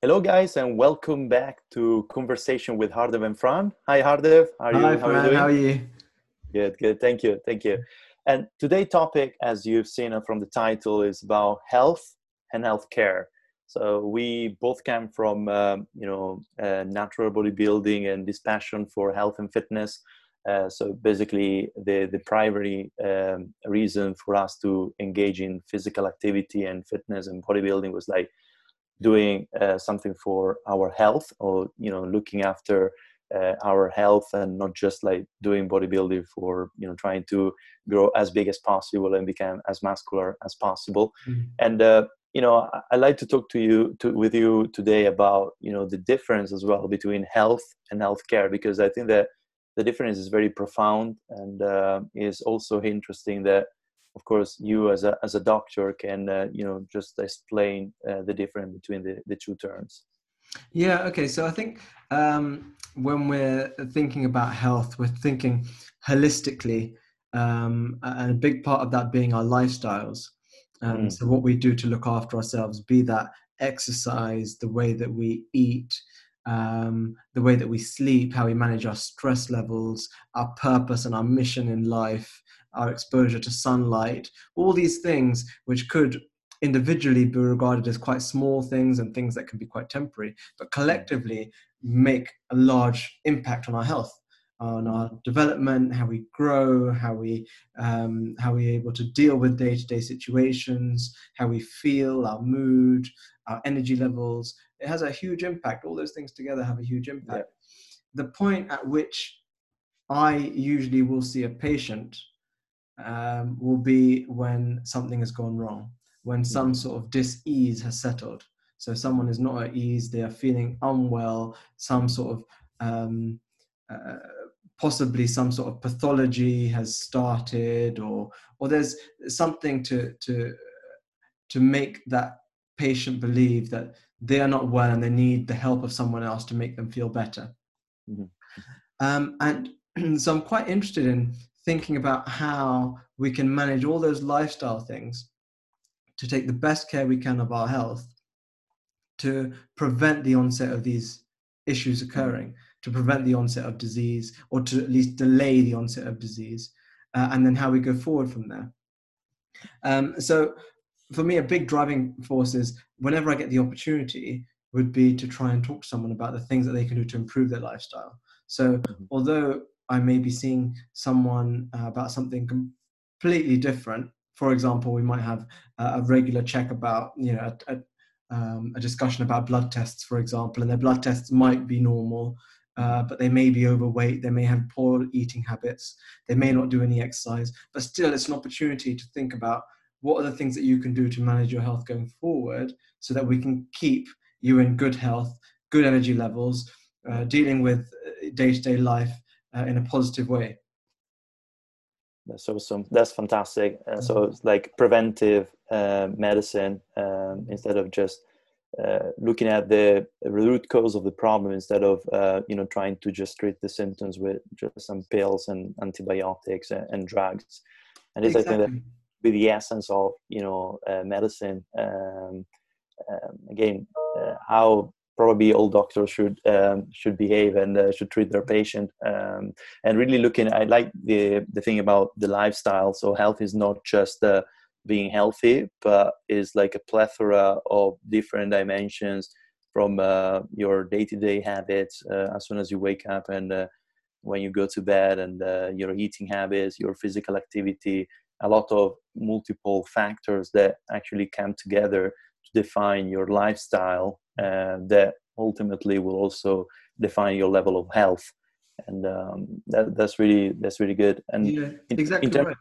Hello, guys, and welcome back to Conversation with Hardev and Fran. Hi, Hardev. How are you? Hi, Fran. How are you, doing? How are you? Good, good. Thank you. Thank you. And today's topic, as you've seen from the title, is about health and healthcare. So we both came from, um, you know, uh, natural bodybuilding and this passion for health and fitness. Uh, so basically, the the primary um, reason for us to engage in physical activity and fitness and bodybuilding was like doing uh, something for our health or you know looking after uh, our health and not just like doing bodybuilding for you know trying to grow as big as possible and become as muscular as possible mm-hmm. and uh, you know i like to talk to you to, with you today about you know the difference as well between health and healthcare because i think that the difference is very profound and uh, is also interesting that of course you as a as a doctor can uh, you know just explain uh, the difference between the, the two terms yeah okay so i think um, when we're thinking about health we're thinking holistically um, and a big part of that being our lifestyles um, mm. so what we do to look after ourselves be that exercise the way that we eat um, the way that we sleep, how we manage our stress levels, our purpose and our mission in life, our exposure to sunlight, all these things which could individually be regarded as quite small things and things that can be quite temporary, but collectively make a large impact on our health on our development, how we grow, how we um, how we're able to deal with day-to-day situations, how we feel, our mood, our energy levels. It has a huge impact. All those things together have a huge impact. Yeah. The point at which I usually will see a patient um, will be when something has gone wrong, when some sort of dis-ease has settled. So someone is not at ease, they are feeling unwell, some sort of um, uh, possibly some sort of pathology has started, or or there's something to to to make that patient believe that they are not well and they need the help of someone else to make them feel better. Mm-hmm. Um, and so I'm quite interested in thinking about how we can manage all those lifestyle things to take the best care we can of our health to prevent the onset of these issues occurring, to prevent the onset of disease, or to at least delay the onset of disease, uh, and then how we go forward from there. Um, so, for me, a big driving force is whenever I get the opportunity, would be to try and talk to someone about the things that they can do to improve their lifestyle. So, mm-hmm. although I may be seeing someone uh, about something completely different. For example, we might have a regular check about, you know, a, a, um, a, discussion about blood tests, for example, and their blood tests might be normal, uh, but they may be overweight, they may have poor eating habits, they may not do any exercise, but still, it's an opportunity to think about what are the things that you can do to manage your health going forward so that we can keep you in good health, good energy levels, uh, dealing with day to day life uh, in a positive way. That's awesome. That's fantastic. Uh, so mm-hmm. it's like preventive uh, medicine um, instead of just uh, looking at the root cause of the problem instead of uh, you know trying to just treat the symptoms with just some pills and antibiotics and, and drugs. And this exactly. I think that be the essence of you know uh, medicine. Um, um, again, uh, how probably all doctors should um, should behave and uh, should treat their patient um, and really looking i like the the thing about the lifestyle so health is not just uh, being healthy but is like a plethora of different dimensions from uh, your day-to-day habits uh, as soon as you wake up and when you go to bed and your eating habits your physical activity a lot of multiple factors that actually come together to define your lifestyle uh, that ultimately will also define your level of health and um, that, that's really that's really good and yeah, exactly in, ter- right.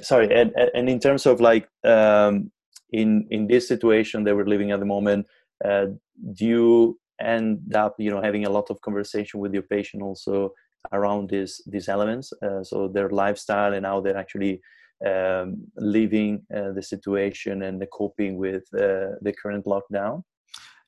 sorry and, and in terms of like um, in in this situation that we're living at the moment uh, do you end up you know having a lot of conversation with your patient also around these these elements uh, so their lifestyle and how they're actually um, living uh, the situation and the coping with uh, the current lockdown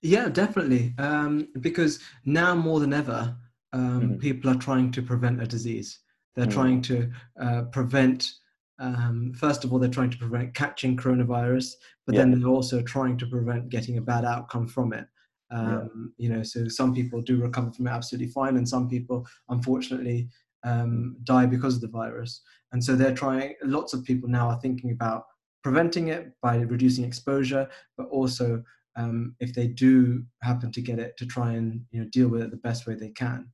yeah, definitely. Um, because now more than ever, um, mm-hmm. people are trying to prevent a disease. They're mm-hmm. trying to uh, prevent, um, first of all, they're trying to prevent catching coronavirus, but yeah. then they're also trying to prevent getting a bad outcome from it. Um, yeah. You know, so some people do recover from it absolutely fine, and some people, unfortunately, um, die because of the virus. And so they're trying. Lots of people now are thinking about preventing it by reducing exposure, but also um, if they do happen to get it, to try and you know deal with it the best way they can.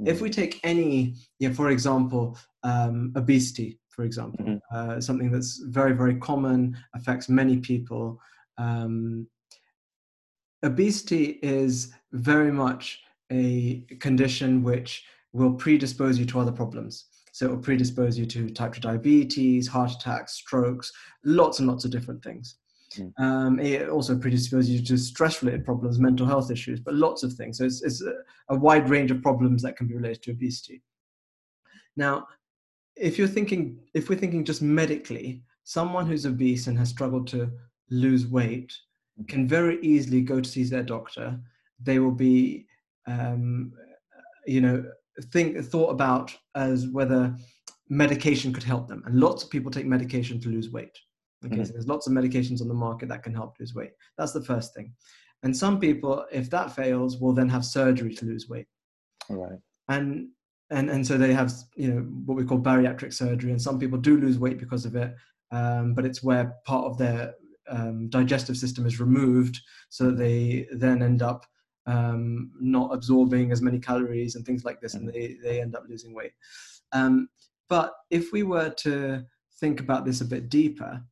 Mm-hmm. If we take any, yeah, for example, um, obesity, for example, mm-hmm. uh, something that's very very common, affects many people. Um, obesity is very much a condition which will predispose you to other problems. So it will predispose you to type 2 diabetes, heart attacks, strokes, lots and lots of different things. Mm. Um, it also predisposes you to stress related problems, mental health issues, but lots of things. So it's, it's a, a, wide range of problems that can be related to obesity. Now, if you're thinking, if we're thinking just medically, someone who's obese and has struggled to lose weight mm. can very easily go to see their doctor. They will be, um, you know, think thought about as whether medication could help them. And lots of people take medication to lose weight. Okay mm-hmm. so there's lots of medications on the market that can help lose weight. That's the first thing. And some people if that fails will then have surgery to lose weight. All right. And and and so they have you know what we call bariatric surgery and some people do lose weight because of it um, but it's where part of their um, digestive system is removed so they then end up um, not absorbing as many calories and things like this, and they, they end up losing weight. Um, but if we were to think about this a bit deeper,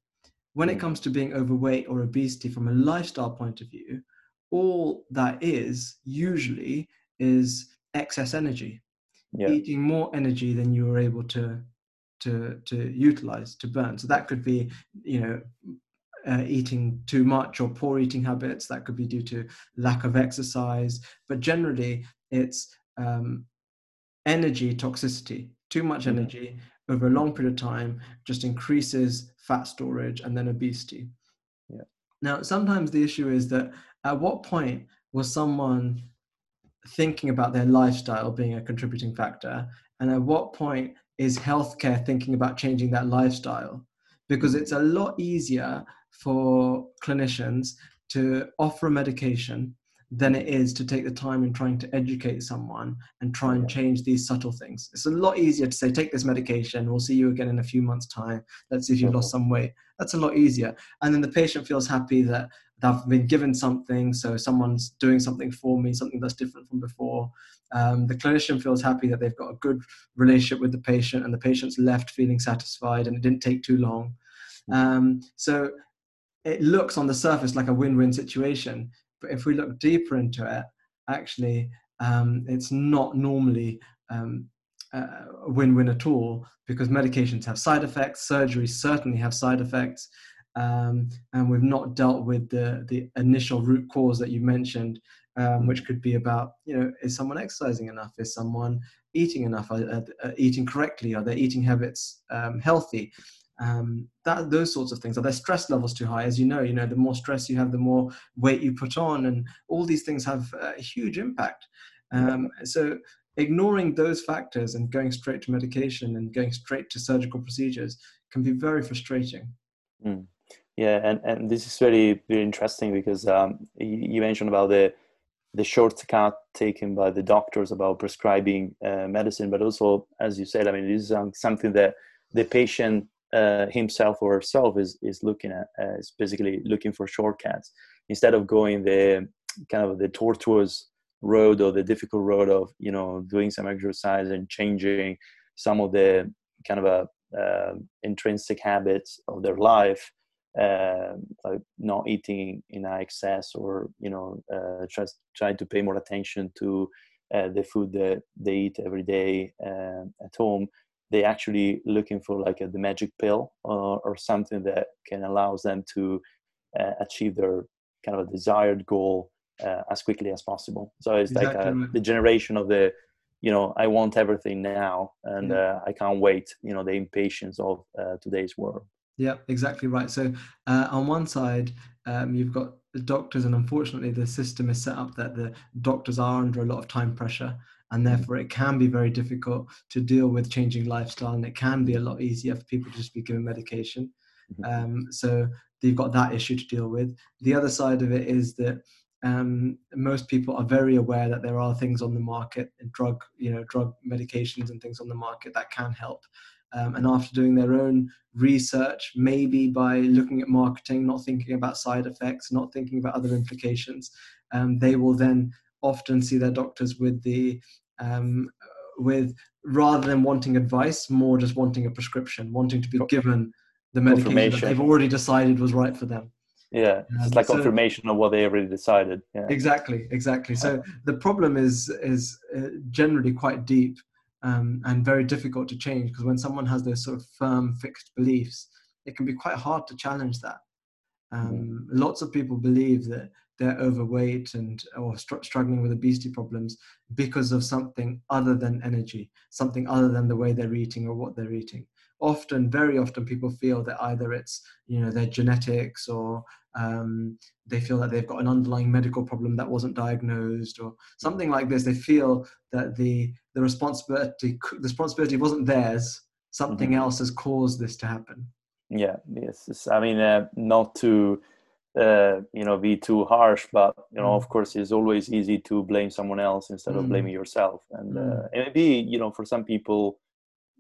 when it comes to being overweight or obesity from a lifestyle point of view, all that is usually is excess energy, yeah. eating more energy than you were able to to to utilize to burn. So that could be, you know, uh, eating too much or poor eating habits. That could be due to lack of exercise, but generally it's um, energy toxicity. Too much mm-hmm. energy over a long period of time just increases fat storage and then obesity. Yeah. Now, sometimes the issue is that at what point was someone thinking about their lifestyle being a contributing factor, and at what point is healthcare thinking about changing that lifestyle? Because hmm. it's a lot easier for clinicians to offer a medication than it is to take the time in trying to educate someone and try and change these subtle things. It's a lot easier to say, take this medication, we'll see you again in a few months' time. Let's see if you've lost mm-hmm. some weight. That's a lot easier. And then the patient feels happy that they've been given something, so someone's doing something for me, something that's different from before. Um, the clinician feels happy that they've got a good relationship with the patient and the patient's left feeling satisfied and it didn't take too long. Mm. Um, so it looks on the surface like a win-win situation, but if we look deeper into it, actually, um, it's not normally um, a win-win at all because medications have side effects, surgeries certainly have side effects, um, and we've not dealt with the the initial root cause that you mentioned, um, which could be about you know is someone exercising enough, is someone eating enough, are, are eating correctly, are their eating habits um, healthy, um, that those sorts of things. Are their stress levels too high? As you know you know the more stress you have the more weight you put on and all these things have a huge impact. Um, so ignoring those factors and going straight to medication and going straight to surgical procedures can be very frustrating. Mm. Yeah and, and this is very very interesting because um, you, mentioned about the the shortcut taken by the doctors about prescribing uh, medicine but also as you said i mean this is um, something that the patient uh, himself or herself is is looking at uh, is basically looking for shortcuts. Instead of going the kind of the tortuous road or the difficult road of you know doing some exercise and changing some of the kind of a uh, intrinsic habits of their life uh, like not eating in excess or you know uh, just trying to pay more attention to uh, the food that they eat every day uh, at home they actually looking for like a, the magic pill or, or something that can allows them to uh, achieve their kind of a desired goal uh, as quickly as possible. So it's exactly like a, the generation of the you know i want everything now and uh, i can't wait you know the impatience of uh, today's world yeah exactly right so uh, on one side um, you've got doctors and unfortunately the system is set up that the doctors are under a lot of time pressure and therefore it can be very difficult to deal with changing lifestyle and it can be a lot easier for people to just be given medication mm-hmm. um, so you've got that issue to deal with the other side of it is that um, most people are very aware that there are things on the market, drug, you know, drug medications and things on the market that can help. Um, and after doing their own research, maybe by looking at marketing, not thinking about side effects, not thinking about other implications, um, they will then often see their doctors with the um, with rather than wanting advice, more just wanting a prescription, wanting to be given the medication that they've already decided was right for them. Yeah, it's um, like so, confirmation of what they already decided. Yeah. Exactly, exactly. So the problem is is uh, generally quite deep um, and very difficult to change because when someone has those sort of firm, fixed beliefs, it can be quite hard to challenge that. Um. Lots of people believe that they're overweight and or str- struggling with obesity problems because of something other than energy, something other than the way they're eating or what they're eating. Often, very often, people feel that either it's you know their genetics or um, they feel that they've got an underlying medical problem that wasn't diagnosed or something like this. They feel that the the responsibility the responsibility wasn't theirs. Something mm-hmm. else has caused this to happen. Yeah, yes. I mean, uh, not to uh, you know be too harsh but you know mm. of course it's always easy to blame someone else instead of mm. blaming yourself and, mm. uh, and maybe you know for some people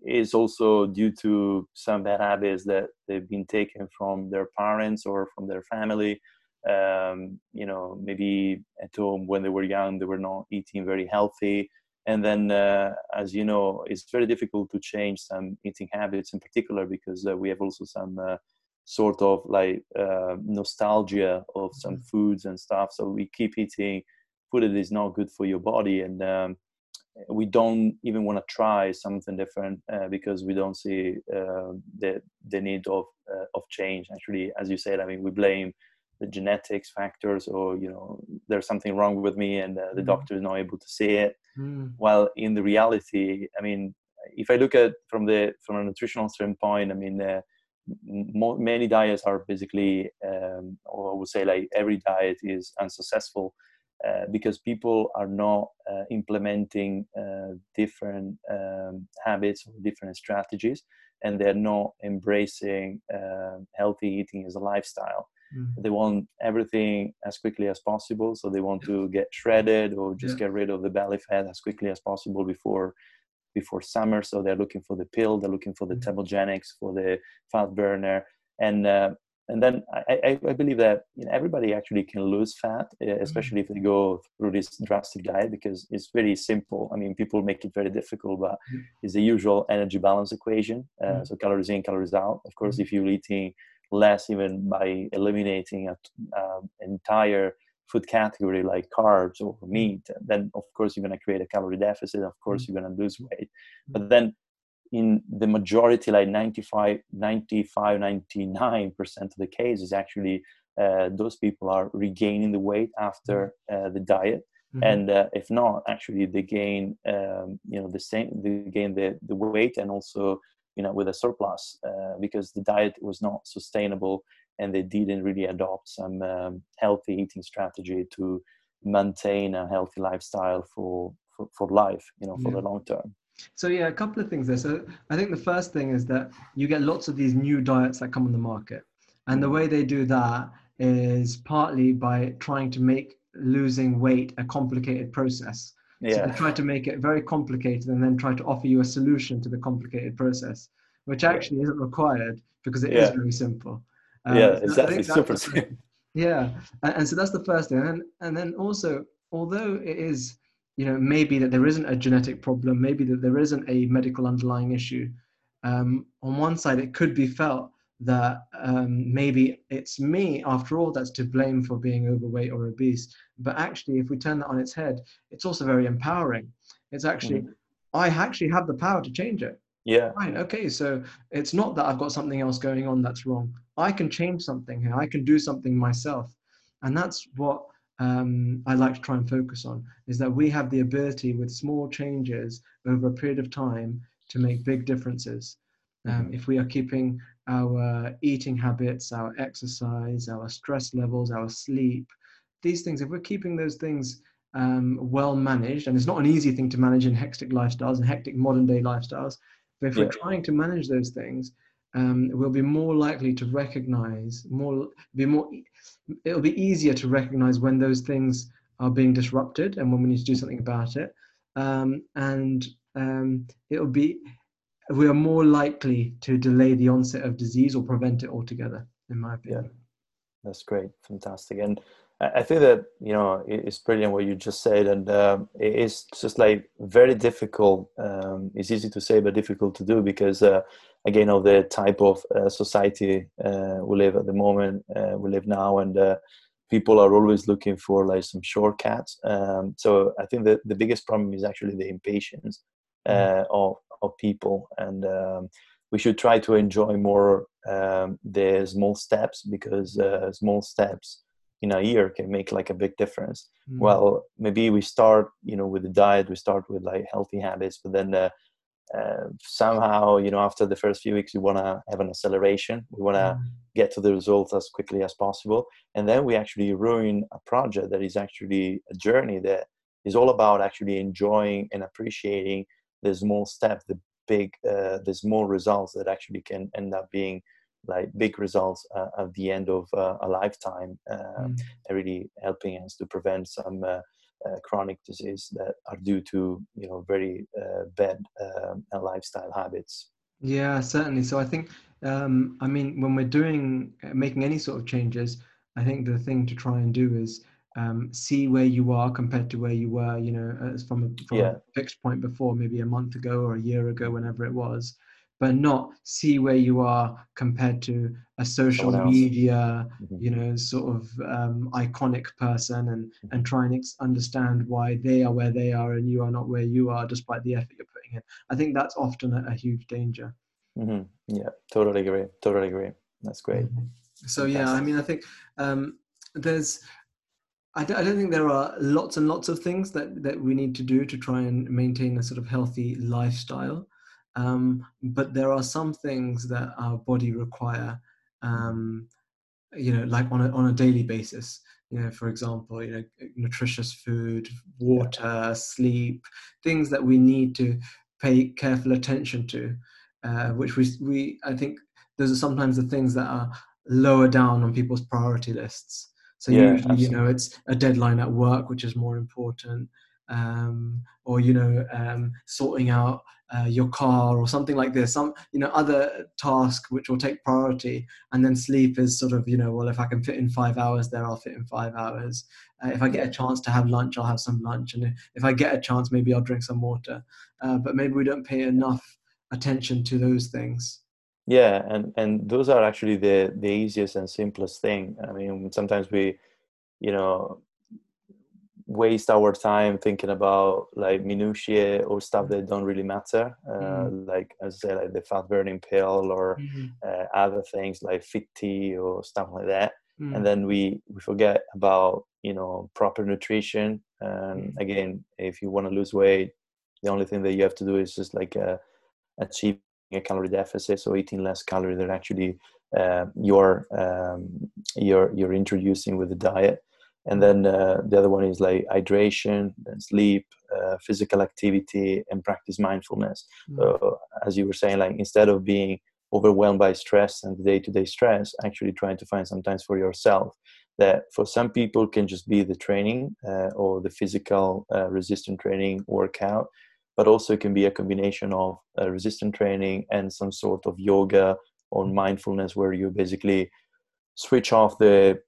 is also due to some bad habits that they've been taken from their parents or from their family um, you know maybe at home when they were young they were not eating very healthy and then uh, as you know it's very difficult to change some eating habits in particular because uh, we have also some uh, sort of like uh, nostalgia of some mm-hmm. foods and stuff. So we keep eating food that is not good for your body, and um, we don't even want to try something different uh, because we don't see uh, the the need of uh, of change. Actually, as you said, I mean, we blame the genetics factors, or you know, there's something wrong with me, and uh, the mm. doctor is not able to see it. Mm. While in the reality, I mean, if I look at from the from a nutritional standpoint, I mean uh, many diets are basically, um, or I would say like every diet is unsuccessful uh, because people are not uh, implementing uh, different um, habits or different strategies and they're not embracing um, healthy eating as a lifestyle. Mm-hmm. They want everything as quickly as possible, so they want to get shredded or just yeah. get rid of the belly fat as quickly as possible before before summer. So they're looking for the pill, they're looking for the mm-hmm. thermogenics, for the fat burner, and uh, and then I, I, believe that you know, everybody actually can lose fat, mm-hmm. especially if they go through this drastic diet, because it's very simple. I mean, people make it very difficult, but mm-hmm. it's the usual energy balance equation. Uh, mm-hmm. So calories in, calories out. Of course, if you're eating less, even by eliminating an uh, entire food category like carbs or meat, then of course you're going to create a calorie deficit. Of course, mm-hmm. you're going to lose weight. But mm-hmm. then in the majority, like 95, 95, 99% of the cases, actually, uh, those people are regaining the weight after uh, the diet. Mm-hmm. And uh, if not, actually, they gain, um, you know, the same, they gain the, the weight and also, you know, with a surplus uh, because the diet was not sustainable and they didn't really adopt some um, healthy eating strategy to maintain a healthy lifestyle for for, for life you know for yeah. the long term so yeah a couple of things there so i think the first thing is that you get lots of these new diets that come on the market and the mm. way they do that is partly by trying to make losing weight a complicated process yeah. so they try to make it very complicated and then try to offer you a solution to the complicated process which actually isn't required because it yeah. is very simple um, yeah, exactly. Super simple. Yeah, and, and so that's the first thing, and and then also, although it is, you know, maybe that there isn't a genetic problem, maybe that there isn't a medical underlying issue. Um, on one side, it could be felt that um, maybe it's me after all that's to blame for being overweight or obese but actually if we turn that on its head it's also very empowering it's actually mm-hmm. i actually have the power to change it yeah right okay so it's not that i've got something else going on that's wrong I can change something here. I can do something myself. And that's what um, I like to try and focus on is that we have the ability with small changes over a period of time to make big differences. Um, mm-hmm. If we are keeping our eating habits, our exercise, our stress levels, our sleep, these things, if we're keeping those things um, well managed, and it's not an easy thing to manage in hectic lifestyles and hectic modern day lifestyles, but if yeah. we're trying to manage those things, um, we'll be more likely to recognize more be more it'll be easier to recognize when those things are being disrupted and when we need to do something about it um, and um, it'll be we are more likely to delay the onset of disease or prevent it altogether in my opinion yeah that's great fantastic and I think that you know it's brilliant what you just said, and um, it's just like very difficult. Um, it's easy to say, but difficult to do because uh, again of the type of uh, society uh, we live at the moment, uh, we live now, and uh, people are always looking for like some shortcuts. Um, so I think that the biggest problem is actually the impatience mm. uh, of of people, and um, we should try to enjoy more um, the small steps because small steps in a year can make like a big difference mm. well maybe we start you know with the diet we start with like healthy habits but then uh, uh, somehow you know after the first few weeks we want to have an acceleration we want to mm. get to the results as quickly as possible and then we actually ruin a project that is actually a journey that is all about actually enjoying and appreciating the small steps the big uh, the small results that actually can end up being like big results uh, at the end of uh, a lifetime, mm. really helping us to prevent some uh, uh, chronic disease that are due to you know very uh, bad um, lifestyle habits. Yeah, certainly. So I think um, I mean when we're doing making any sort of changes, I think the thing to try and do is um, see where you are compared to where you were, you know, as from, a, from yeah. a fixed point before, maybe a month ago or a year ago, whenever it was, but not see where you are compared to a social media mm-hmm. you know sort of um, iconic person and mm-hmm. and try and ex- understand why they are where they are and you are not where you are despite the effort you're putting in i think that's often a, a huge danger mm-hmm. yeah totally agree totally agree that's great mm-hmm. so yeah i mean i think um, there's I don't, I don't think there are lots and lots of things that, that we need to do to try and maintain a sort of healthy lifestyle. Um, but there are some things that our body require, um, you know, like on a, on a daily basis. You know, for example, you know, nutritious food, water, sleep, things that we need to pay careful attention to, uh, which we, we, I think those are sometimes the things that are lower down on people's priority lists. So yeah, usually, absolutely. you know, it's a deadline at work, which is more important um, or you know um, sorting out uh, your car or something like this. Some you know other task which will take priority and then sleep is sort of you know well if i can fit in five hours there i'll fit in five hours. Uh, if i get a chance to have lunch i'll have some lunch and if i get a chance maybe i'll drink some water. Uh, but maybe we don't pay enough attention to those things yeah and and those are actually the the easiest and simplest thing i mean sometimes we you know waste our time thinking about like minutiae or stuff that don't really matter uh, mm-hmm. like as I say like the fat burning pill or mm-hmm. uh, other things like fit tea or stuff like that mm-hmm. and then we we forget about you know proper nutrition and mm-hmm. again if you want to lose weight the only thing that you have to do is just like uh, achieving a calorie deficit so eating less calories than actually uh, you're um, you're you're introducing with the diet and then uh, the other one is like hydration and sleep uh, physical activity and practice mindfulness mm. so as you were saying like instead of being overwhelmed by stress and day-to-day stress actually trying to find some time for yourself that for some people can just be the training uh, or the physical uh, resistant training workout but also it can be a combination of uh, resistant training and some sort of yoga or mindfulness where you basically switch off the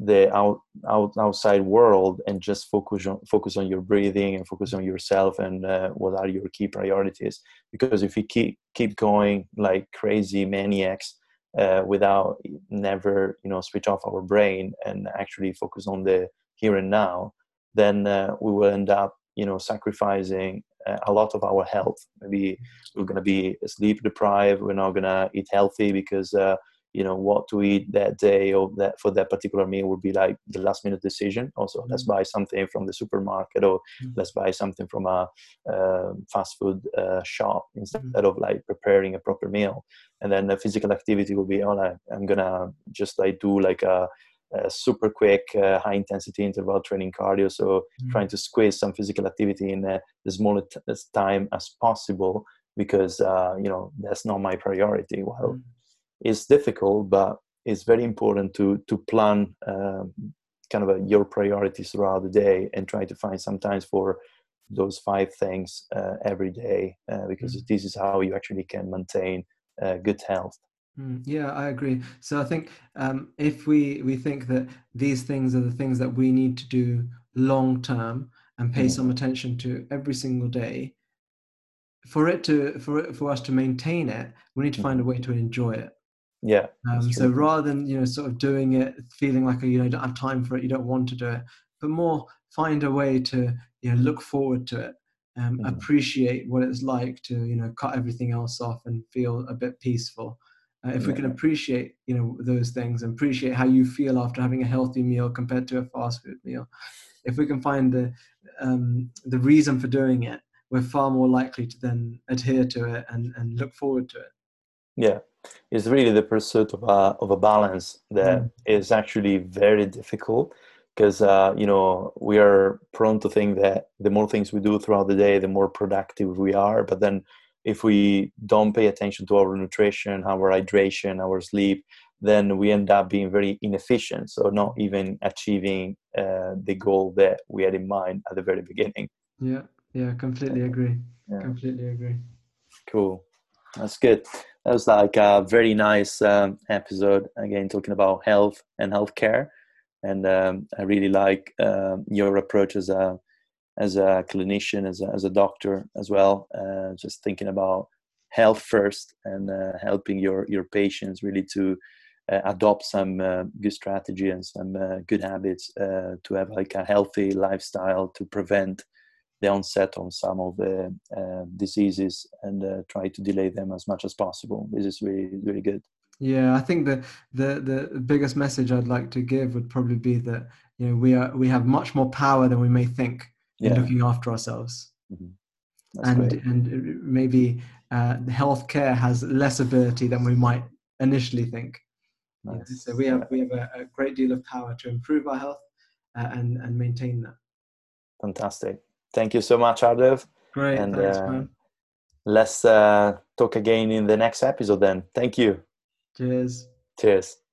the out, out outside world and just focus on focus on your breathing and focus on yourself and uh, what are your key priorities. Because if we keep keep going like crazy maniacs uh, without never you know switch off our brain and actually focus on the here and now then uh, we will end up you know sacrificing a lot of our health maybe we're going to be sleep deprived we're not going to eat healthy because uh, you know what to eat that day or that for that particular meal would be like the last minute decision also mm-hmm. let's buy something from the supermarket or mm-hmm. let's buy something from a uh, fast food uh, shop instead mm-hmm. of like preparing a proper meal and then the physical activity will be oh like, i'm gonna just like do like a, a super quick uh, high intensity interval training cardio so mm-hmm. trying to squeeze some physical activity in as the smallest time as possible because uh, you know that's not my priority Well, mm-hmm it's difficult, but it's very important to to plan um, kind of a, your priorities throughout the day and try to find some time for those five things uh, every day uh, because mm. this is how you actually can maintain uh, good health. Mm, yeah, I agree. So I think um, if we we think that these things are the things that we need to do long term and pay mm. some attention to every single day, for it to for it, for us to maintain it, we need to find a mm-hmm. way to enjoy it. Yeah. Um, so rather than you know sort of doing it, feeling like you know you don't have time for it, you don't want to do it, but more find a way to you know look forward to it, um, mm. appreciate what it's like to you know cut everything else off and feel a bit peaceful. Uh, if yeah. we can appreciate you know those things and appreciate how you feel after having a healthy meal compared to a fast food meal, if we can find the um, the reason for doing it, we're far more likely to then adhere to it and, and look forward to it. Yeah, it's really the pursuit of a of a balance that mm. is actually very difficult because uh, you know we are prone to think that the more things we do throughout the day, the more productive we are. But then, if we don't pay attention to our nutrition, our hydration, our sleep, then we end up being very inefficient. So not even achieving uh, the goal that we had in mind at the very beginning. Yeah. Yeah, completely agree. Yeah. Completely agree. Cool. That's good. That was like a very nice um, episode. Again, talking about health and healthcare, and um, I really like um, your approach as a as a clinician, as a, as a doctor as well. Uh, just thinking about health first and uh, helping your your patients really to uh, adopt some uh, good strategy and some uh, good habits uh, to have like a healthy lifestyle to prevent the onset on some of the diseases and try to delay them as much as possible. This is really really good. Yeah, I think the the the biggest message I'd like to give would probably be that you know we are we have much more power than we may think in yeah. looking after ourselves. Mm-hmm. And great. and maybe uh, healthcare has less ability than we might initially think. Nice. So we have we have a, a, great deal of power to improve our health uh, and and maintain that. Fantastic. Thank you so much, Hardev. Great. And thanks, uh, man. let's uh, talk again in the next episode then. Thank you. Cheers. Cheers.